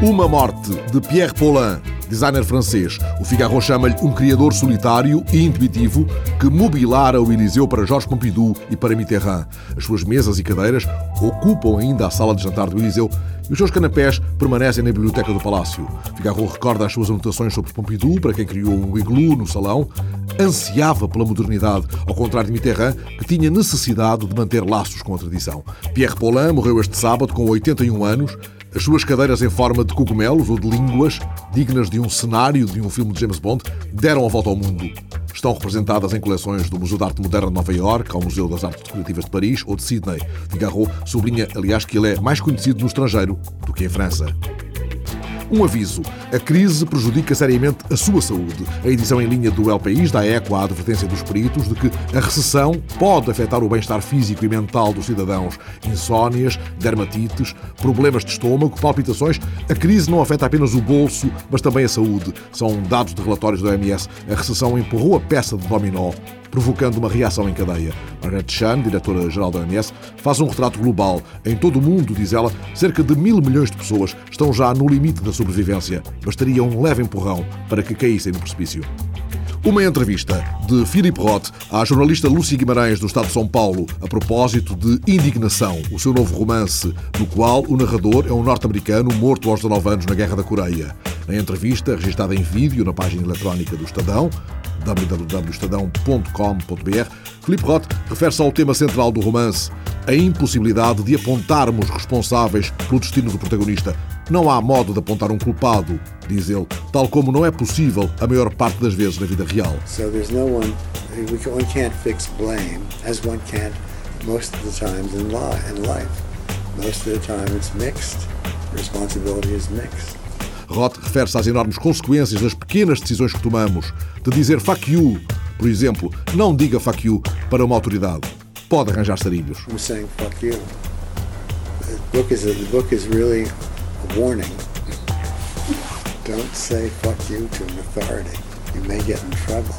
Uma morte de Pierre Paulin, designer francês. O Figaro chama-lhe um criador solitário e intuitivo que mobilara o Eliseu para Georges Pompidou e para Mitterrand. As suas mesas e cadeiras ocupam ainda a sala de jantar do Eliseu e os seus canapés permanecem na biblioteca do Palácio. Figaro recorda as suas anotações sobre Pompidou, para quem criou um igloo no salão. Ansiava pela modernidade, ao contrário de Mitterrand, que tinha necessidade de manter laços com a tradição. Pierre Paulin morreu este sábado com 81 anos as suas cadeiras em forma de cogumelos ou de línguas, dignas de um cenário de um filme de James Bond, deram a volta ao mundo. Estão representadas em coleções do Museu de Arte Moderna de Nova Iorque, ao Museu das Artes Decorativas de Paris ou de Sydney. Figaro sublinha, aliás, que ele é mais conhecido no estrangeiro do que em França. Um aviso: a crise prejudica seriamente a sua saúde. A edição em linha do El País dá eco à advertência dos peritos de que a recessão pode afetar o bem-estar físico e mental dos cidadãos. Insónias, dermatites, problemas de estômago, palpitações. A crise não afeta apenas o bolso, mas também a saúde. São dados de relatórios da OMS. A recessão empurrou a peça de dominó provocando uma reação em cadeia. Margaret Chan, diretora-geral da OMS, faz um retrato global. Em todo o mundo, diz ela, cerca de mil milhões de pessoas estão já no limite da sobrevivência. Bastaria um leve empurrão para que caíssem no precipício. Uma entrevista de Philip Roth à jornalista Lúcia Guimarães do Estado de São Paulo a propósito de Indignação, o seu novo romance, no qual o narrador é um norte-americano morto aos 19 anos na Guerra da Coreia. Na entrevista, registada em vídeo na página eletrónica do Estadão, www.estadão.com.br, Filipe Roth refere-se ao tema central do romance, a impossibilidade de apontarmos responsáveis pelo destino do protagonista. Não há modo de apontar um culpado, diz ele, tal como não é possível a maior parte das vezes na vida real. So there's no one, one can't fix blame as one can't most of the times in life. Most of the time it's mixed. Responsibility is mixed. Roth refere-se às enormes consequências das pequenas decisões que tomamos. De dizer fuck you, por exemplo, não diga fuck you para uma autoridade. Pode arranjar sarilhos. I'm saying fuck you. The book is, a, the book is really a warning. Don't say fuck you to an authority. You may get in trouble.